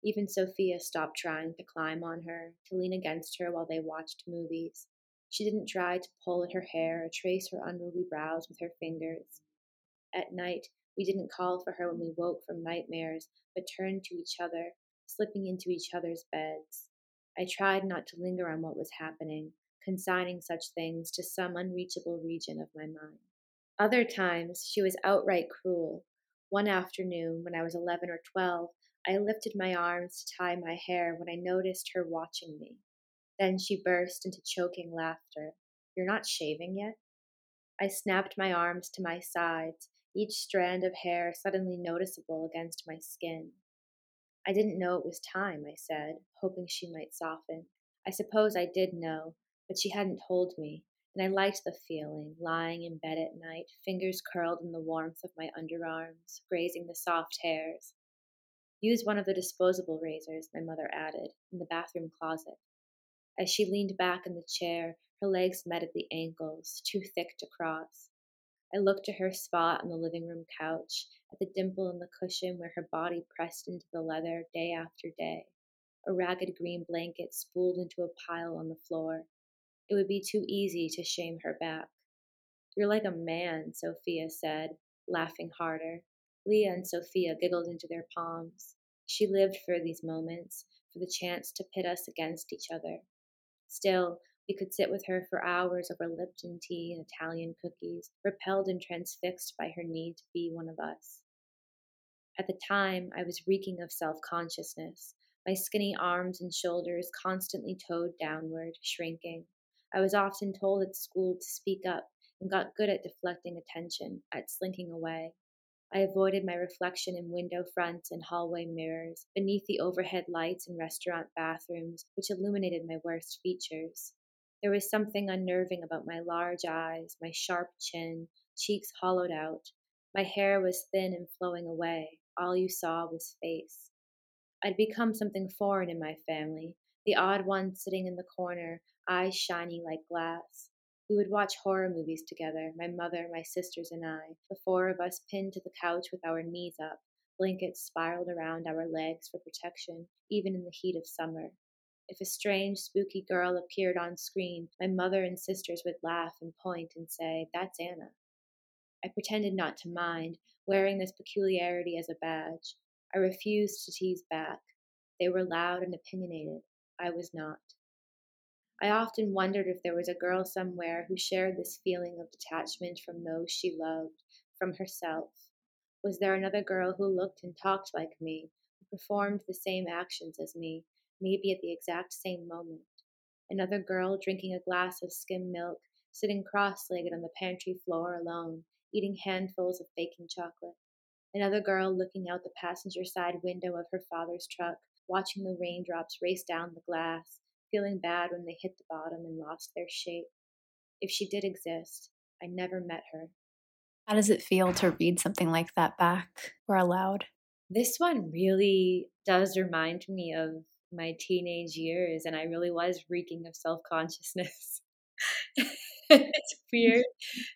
C: Even Sophia stopped trying to climb on her, to lean against her while they watched movies. She didn't try to pull at her hair or trace her unruly brows with her fingers. At night, we didn't call for her when we woke from nightmares, but turned to each other, slipping into each other's beds. I tried not to linger on what was happening, consigning such things to some unreachable region of my mind. Other times, she was outright cruel. One afternoon, when I was 11 or 12, I lifted my arms to tie my hair when I noticed her watching me. Then she burst into choking laughter. You're not shaving yet? I snapped my arms to my sides, each strand of hair suddenly noticeable against my skin. I didn't know it was time, I said, hoping she might soften. I suppose I did know, but she hadn't told me, and I liked the feeling, lying in bed at night, fingers curled in the warmth of my underarms, grazing the soft hairs. Use one of the disposable razors, my mother added, in the bathroom closet. As she leaned back in the chair, her legs met at the ankles, too thick to cross. I looked at her spot on the living room couch, at the dimple in the cushion where her body pressed into the leather day after day. A ragged green blanket spooled into a pile on the floor. It would be too easy to shame her back. You're like a man, Sophia said, laughing harder. Leah and Sophia giggled into their palms. She lived for these moments, for the chance to pit us against each other. Still, we could sit with her for hours over Lipton tea and Italian cookies, repelled and transfixed by her need to be one of us. At the time, I was reeking of self consciousness, my skinny arms and shoulders constantly towed downward, shrinking. I was often told at school to speak up and got good at deflecting attention, at slinking away. I avoided my reflection in window fronts and hallway mirrors, beneath the overhead lights in restaurant bathrooms, which illuminated my worst features. There was something unnerving about my large eyes, my sharp chin, cheeks hollowed out. My hair was thin and flowing away. All you saw was face. I'd become something foreign in my family, the odd one sitting in the corner, eyes shiny like glass. We would watch horror movies together, my mother, my sisters, and I, the four of us pinned to the couch with our knees up, blankets spiraled around our legs for protection, even in the heat of summer. If a strange, spooky girl appeared on screen, my mother and sisters would laugh and point and say, That's Anna. I pretended not to mind, wearing this peculiarity as a badge. I refused to tease back. They were loud and opinionated. I was not. I often wondered if there was a girl somewhere who shared this feeling of detachment from those she loved, from herself? Was there another girl who looked and talked like me, who performed the same actions as me, maybe at the exact same moment? Another girl drinking a glass of skim milk, sitting cross legged on the pantry floor alone, eating handfuls of baking chocolate. Another girl looking out the passenger side window of her father's truck, watching the raindrops race down the glass, feeling bad when they hit the bottom and lost their shape. If she did exist, I never met her.
A: How does it feel to read something like that back or aloud?
C: This one really does remind me of my teenage years, and I really was reeking of self consciousness. it's weird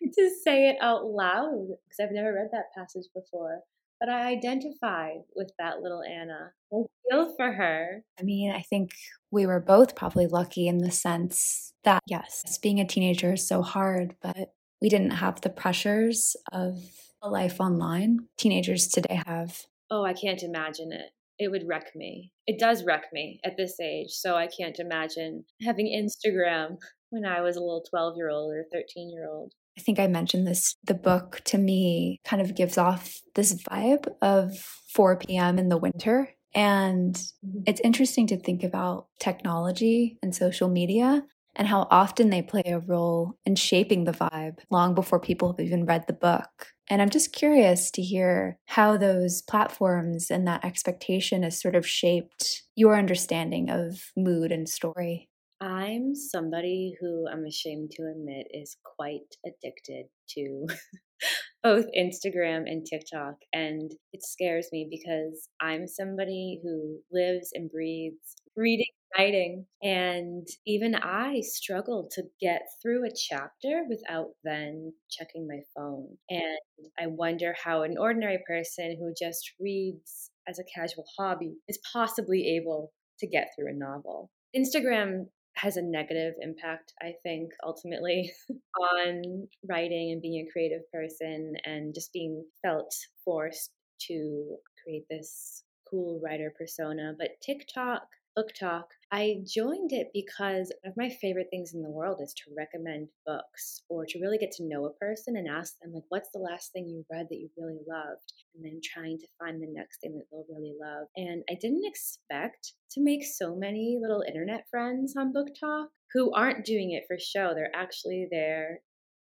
C: to say it out loud because I've never read that passage before. But I identify with that little Anna. I oh. feel for her.
A: I mean, I think we were both probably lucky in the sense that, yes, being a teenager is so hard, but we didn't have the pressures of a life online. Teenagers today have.
C: Oh, I can't imagine it. It would wreck me. It does wreck me at this age. So I can't imagine having Instagram when I was a little 12 year old or 13 year old.
A: I think I mentioned this. The book to me kind of gives off this vibe of 4 p.m. in the winter. And mm-hmm. it's interesting to think about technology and social media and how often they play a role in shaping the vibe long before people have even read the book. And I'm just curious to hear how those platforms and that expectation has sort of shaped your understanding of mood and story.
C: I'm somebody who I'm ashamed to admit is quite addicted to both Instagram and TikTok. And it scares me because I'm somebody who lives and breathes reading writing. And even I struggle to get through a chapter without then checking my phone. And I wonder how an ordinary person who just reads as a casual hobby is possibly able to get through a novel. Instagram has a negative impact, I think, ultimately on writing and being a creative person and just being felt forced to create this cool writer persona. But TikTok BookTok, I joined it because one of my favorite things in the world is to recommend books or to really get to know a person and ask them, like, what's the last thing you read that you really loved? And then trying to find the next thing that they'll really love. And I didn't expect to make so many little internet friends on Book Talk who aren't doing it for show. They're actually there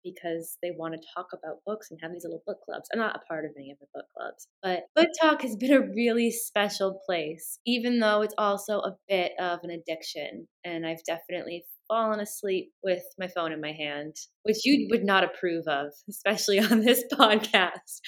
C: because they want to talk about books and have these little book clubs. I'm not a part of any of the book clubs, but Book Talk has been a really special place, even though it's also a bit of an addiction. And I've definitely fallen asleep with my phone in my hand, which you would not approve of, especially on this podcast.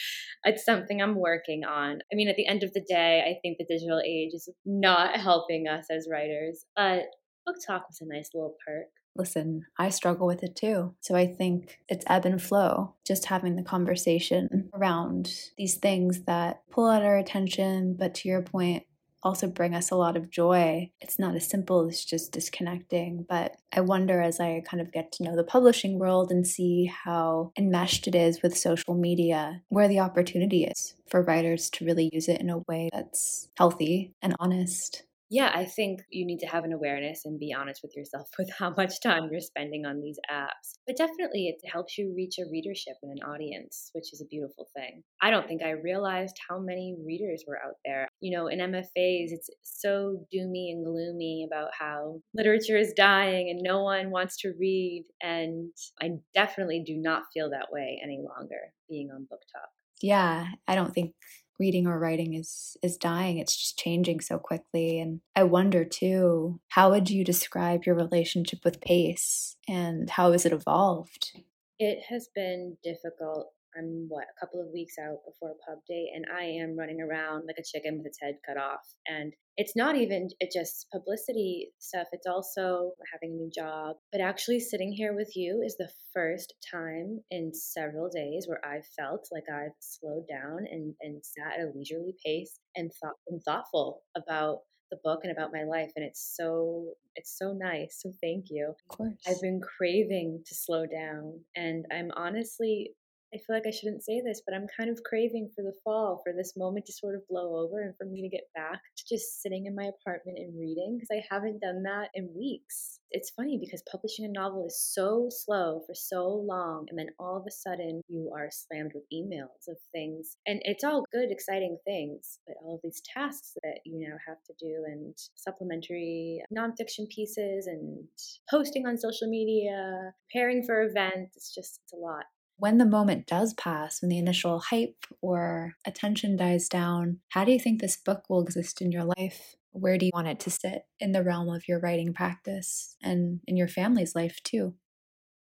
C: It's something I'm working on. I mean, at the end of the day, I think the digital age is not helping us as writers, but Book Talk was a nice little perk
A: listen, I struggle with it too. So I think it's ebb and flow, just having the conversation around these things that pull out our attention, but to your point, also bring us a lot of joy. It's not as simple as just disconnecting, but I wonder as I kind of get to know the publishing world and see how enmeshed it is with social media, where the opportunity is for writers to really use it in a way that's healthy and honest
C: yeah, I think you need to have an awareness and be honest with yourself with how much time you're spending on these apps. But definitely, it helps you reach a readership and an audience, which is a beautiful thing. I don't think I realized how many readers were out there. You know, in MFAs, it's so doomy and gloomy about how literature is dying and no one wants to read. And I definitely do not feel that way any longer being on Book Talk.
A: Yeah, I don't think reading or writing is is dying. It's just changing so quickly. And i wonder too how would you describe your relationship with pace and how has it evolved?
C: It has been difficult I'm what a couple of weeks out before a pub date, and I am running around like a chicken with its head cut off. And it's not even it just publicity stuff. It's also having a new job. But actually, sitting here with you is the first time in several days where I've felt like I've slowed down and and sat at a leisurely pace and thought and thoughtful about the book and about my life and it's so it's so nice so thank you
A: of course
C: i've been craving to slow down and i'm honestly I feel like I shouldn't say this, but I'm kind of craving for the fall, for this moment to sort of blow over and for me to get back to just sitting in my apartment and reading because I haven't done that in weeks. It's funny because publishing a novel is so slow for so long, and then all of a sudden you are slammed with emails of things. And it's all good, exciting things, but all of these tasks that you now have to do and supplementary nonfiction pieces and posting on social media, preparing for events, it's just, it's a lot
A: when the moment does pass, when the initial hype or attention dies down, how do you think this book will exist in your life? Where do you want it to sit in the realm of your writing practice and in your family's life too?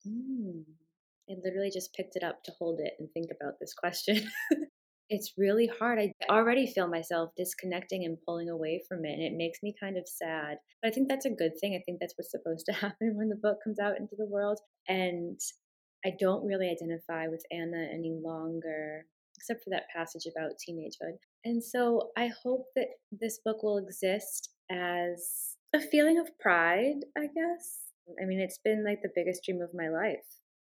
C: Mm. I literally just picked it up to hold it and think about this question. it's really hard. I already feel myself disconnecting and pulling away from it, and it makes me kind of sad. But I think that's a good thing. I think that's what's supposed to happen when the book comes out into the world. And I don't really identify with Anna any longer, except for that passage about teenagehood. And so I hope that this book will exist as a feeling of pride, I guess. I mean, it's been like the biggest dream of my life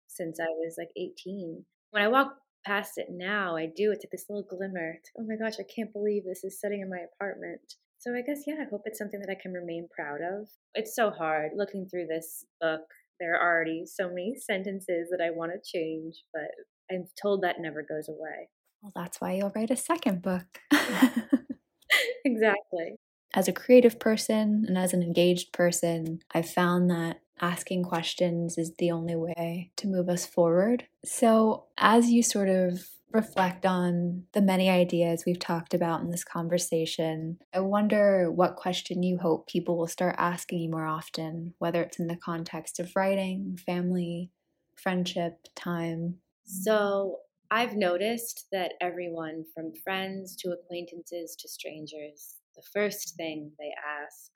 C: since I was like 18. When I walk past it now, I do. It's like this little glimmer. It's oh my gosh, I can't believe this is sitting in my apartment. So I guess, yeah, I hope it's something that I can remain proud of. It's so hard looking through this book there are already so many sentences that I want to change, but I'm told that never goes away.
A: Well, that's why you'll write a second book.
C: exactly.
A: As a creative person and as an engaged person, I've found that asking questions is the only way to move us forward. So, as you sort of reflect on the many ideas we've talked about in this conversation, I wonder what question you hope people will start asking you more often, whether it's in the context of writing, family, friendship, time.
C: So, I've noticed that everyone from friends to acquaintances to strangers, the first thing they ask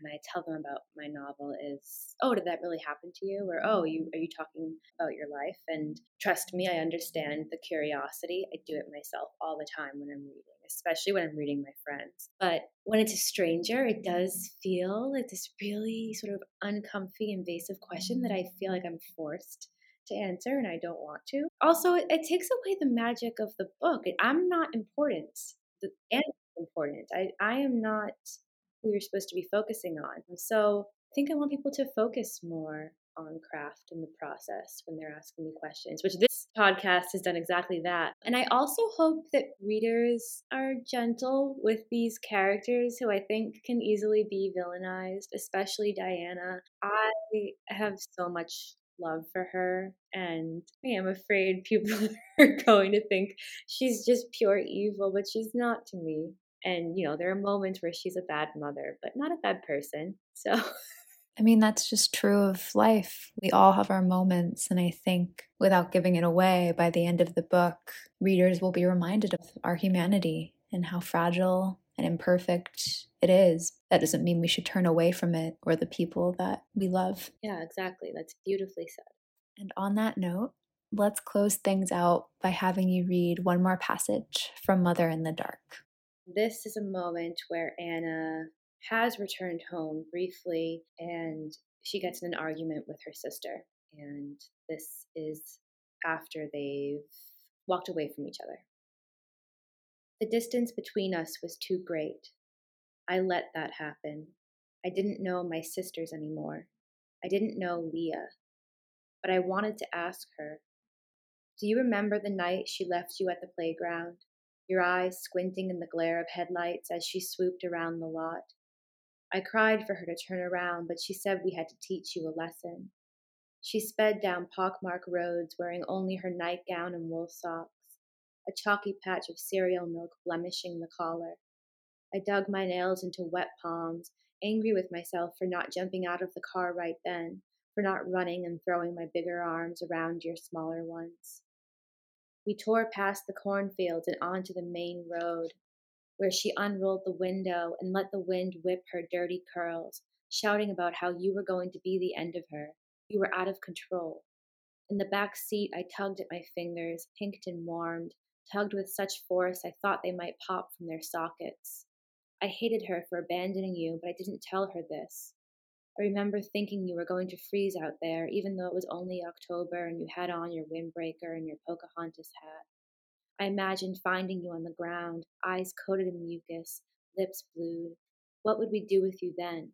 C: when I tell them about my novel is, "Oh, did that really happen to you?" or "Oh, you are you talking about your life?" And trust me, I understand the curiosity. I do it myself all the time when I'm reading, especially when I'm reading my friends. But when it's a stranger, it does feel like this really sort of uncomfy, invasive question that I feel like I'm forced to answer and I don't want to. Also, it, it takes away the magic of the book. I'm not important. The end important. I, I am not who you're supposed to be focusing on. So I think I want people to focus more on craft in the process when they're asking me questions, which this podcast has done exactly that. And I also hope that readers are gentle with these characters who I think can easily be villainized, especially Diana. I have so much love for her and I am afraid people are going to think she's just pure evil, but she's not to me. And, you know, there are moments where she's a bad mother, but not a bad person. So.
A: I mean, that's just true of life. We all have our moments. And I think without giving it away, by the end of the book, readers will be reminded of our humanity and how fragile and imperfect it is. That doesn't mean we should turn away from it or the people that we love.
C: Yeah, exactly. That's beautifully said.
A: And on that note, let's close things out by having you read one more passage from Mother in the Dark.
C: This is a moment where Anna has returned home briefly and she gets in an argument with her sister. And this is after they've walked away from each other. The distance between us was too great. I let that happen. I didn't know my sisters anymore. I didn't know Leah. But I wanted to ask her Do you remember the night she left you at the playground? Your eyes squinting in the glare of headlights as she swooped around the lot. I cried for her to turn around, but she said we had to teach you a lesson. She sped down pockmarked roads wearing only her nightgown and wool socks, a chalky patch of cereal milk blemishing the collar. I dug my nails into wet palms, angry with myself for not jumping out of the car right then, for not running and throwing my bigger arms around your smaller ones. We tore past the cornfields and onto the main road, where she unrolled the window and let the wind whip her dirty curls, shouting about how you were going to be the end of her. You were out of control. In the back seat, I tugged at my fingers, pinked and warmed, tugged with such force I thought they might pop from their sockets. I hated her for abandoning you, but I didn't tell her this. I remember thinking you were going to freeze out there, even though it was only October and you had on your windbreaker and your Pocahontas hat. I imagined finding you on the ground, eyes coated in mucus, lips blued. What would we do with you then?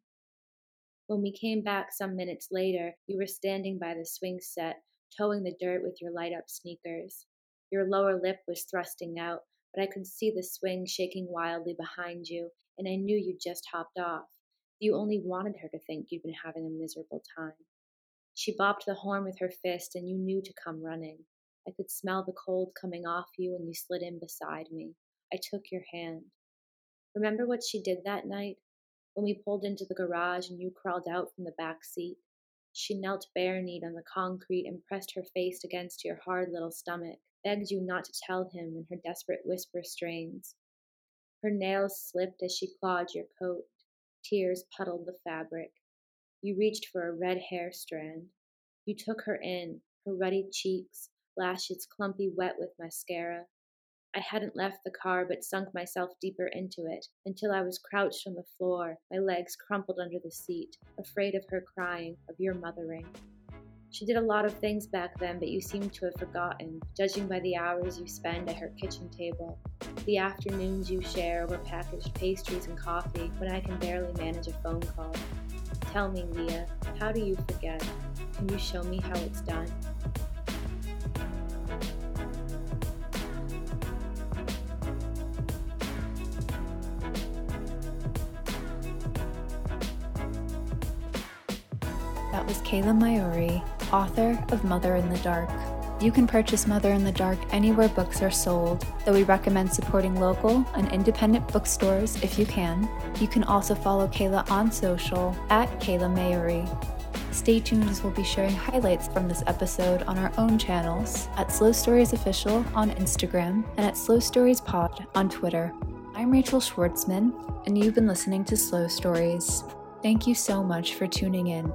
C: When we came back some minutes later, you were standing by the swing set, toeing the dirt with your light up sneakers. Your lower lip was thrusting out, but I could see the swing shaking wildly behind you, and I knew you'd just hopped off. You only wanted her to think you'd been having a miserable time. She bopped the horn with her fist, and you knew to come running. I could smell the cold coming off you when you slid in beside me. I took your hand. Remember what she did that night? When we pulled into the garage and you crawled out from the back seat? She knelt bare kneed on the concrete and pressed her face against your hard little stomach, begged you not to tell him in her desperate whisper strains. Her nails slipped as she clawed your coat. Tears puddled the fabric. You reached for a red hair strand. You took her in, her ruddy cheeks, lashes clumpy wet with mascara. I hadn't left the car but sunk myself deeper into it until I was crouched on the floor, my legs crumpled under the seat, afraid of her crying, of your mothering. She did a lot of things back then, but you seem to have forgotten, judging by the hours you spend at her kitchen table, the afternoons you share over packaged pastries and coffee when I can barely manage a phone call. Tell me, Leah, how do you forget? Can you show me how it's done?
A: That was Kayla Maiuri, author of Mother in the Dark. You can purchase Mother in the Dark anywhere books are sold, though we recommend supporting local and independent bookstores if you can. You can also follow Kayla on social at Kayla Maiuri. Stay tuned as we'll be sharing highlights from this episode on our own channels at Slow Stories Official on Instagram and at Slow Stories Pod on Twitter. I'm Rachel Schwartzmann, and you've been listening to Slow Stories. Thank you so much for tuning in.